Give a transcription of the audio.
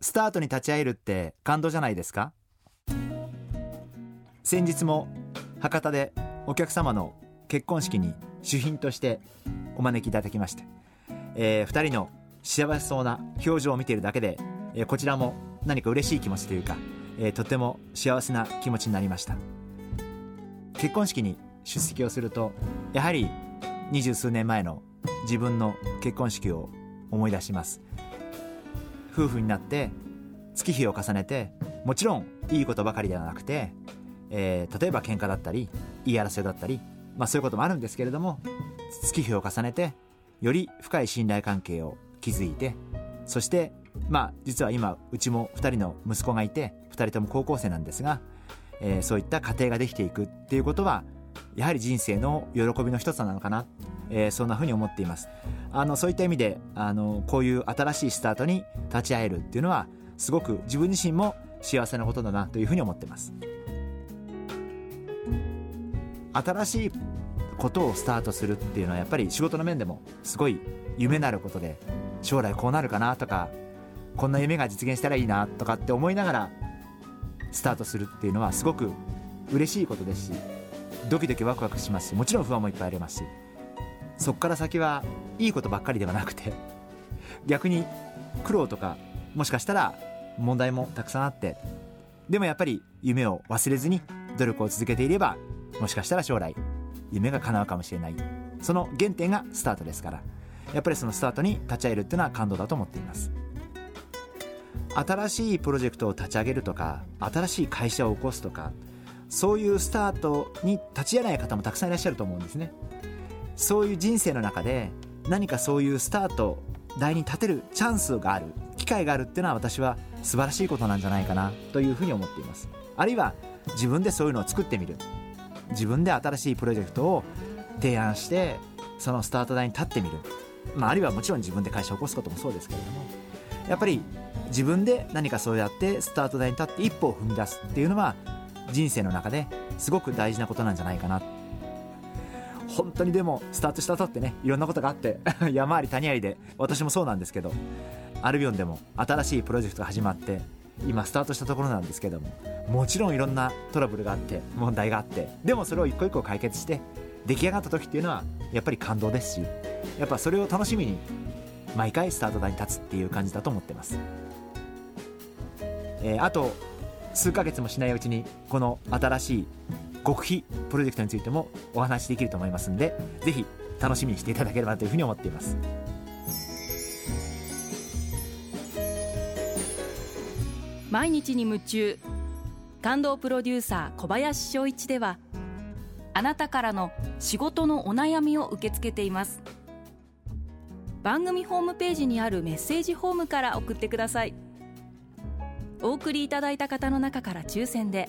スタートに立ち会えるって感動じゃないですか？先日も博多でお客様の結婚式に主賓としてお招きいただきまして、えー、2人の幸せそうな表情を見ているだけで、えー、こちらも何か嬉しい気持ちというか、えー、とても幸せな気持ちになりました。結婚式に出席をするとやはり二十数年前の自分の結婚式を思い出します。夫婦になって月日を重ねてもちろんいいことばかりではなくて、えー、例えば喧嘩だったり言い争いだったり、まあ、そういうこともあるんですけれども月日を重ねてより深い信頼関係を築いてそしてまあ実は今うちも2人の息子がいて2人とも高校生なんですが、えー、そういった家庭ができていくっていうことはやはり人生の喜びの一つなのかな、えー、そんなふうに思っています。あのそういった意味であのこういう新しいスタートに立ち会えるっていうのはすごく自分自身も幸せなことだなというふうに思ってます。新しいことをスタートするっていうのはやっぱり仕事の面でもすごい夢なることで将来こうなるかなとかこんな夢が実現したらいいなとかって思いながらスタートするっていうのはすごく嬉しいことですしドキドキワクワクしますしもちろん不安もいっぱいありますしそこから先はいいことばっかりではなくて逆に苦労とかもしかしたら問題もたくさんあってでもやっぱり夢を忘れずに努力を続けていればもしかしたら将来夢が叶うかもしれない。その原点がスタートですから。やっぱりそのスタートに立ち会えるっていうのは感動だと思っています。新しいプロジェクトを立ち上げるとか新しい会社を起こすとかそういうスタートに立ち会えない方もたくさんいらっしゃると思うんですね。そういう人生の中で何かそういうスタート台に立てるチャンスがある機会があるっていうのは私は素晴らしいことなんじゃないかなというふうに思っています。あるいは自分でそういうのを作ってみる。自分で新しいプロジェクトを提案してそのスタート台に立ってみる、まあ、あるいはもちろん自分で会社を起こすこともそうですけれども。やっぱり自分で何かそうやってスタート台に立って一歩を踏み出すっていうのは人生の中ですごく大事なことなんじゃないかな本当にでもスタートした後ってねいろんなことがあって 山あり谷ありで私もそうなんですけどアルビオンでも新しいプロジェクトが始まって今スタートしたところなんですけどももちろんいろんなトラブルがあって問題があってでもそれを一個一個解決して出来上がった時っていうのはやっぱり感動ですしやっぱそれを楽しみに毎回スタート台に立つっていう感じだと思ってます、えー、あと数ヶ月もしないうちにこの新しい極秘プロジェクトについてもお話しできると思いますんでぜひ楽しみにしていただければというふうに思っています。毎日に夢中。感動プロデューサー小林翔一ではあなたからの仕事のお悩みを受け付けています。番組ホームページにあるメッセージフォームから送ってください。お送りいただいた方の中から抽選で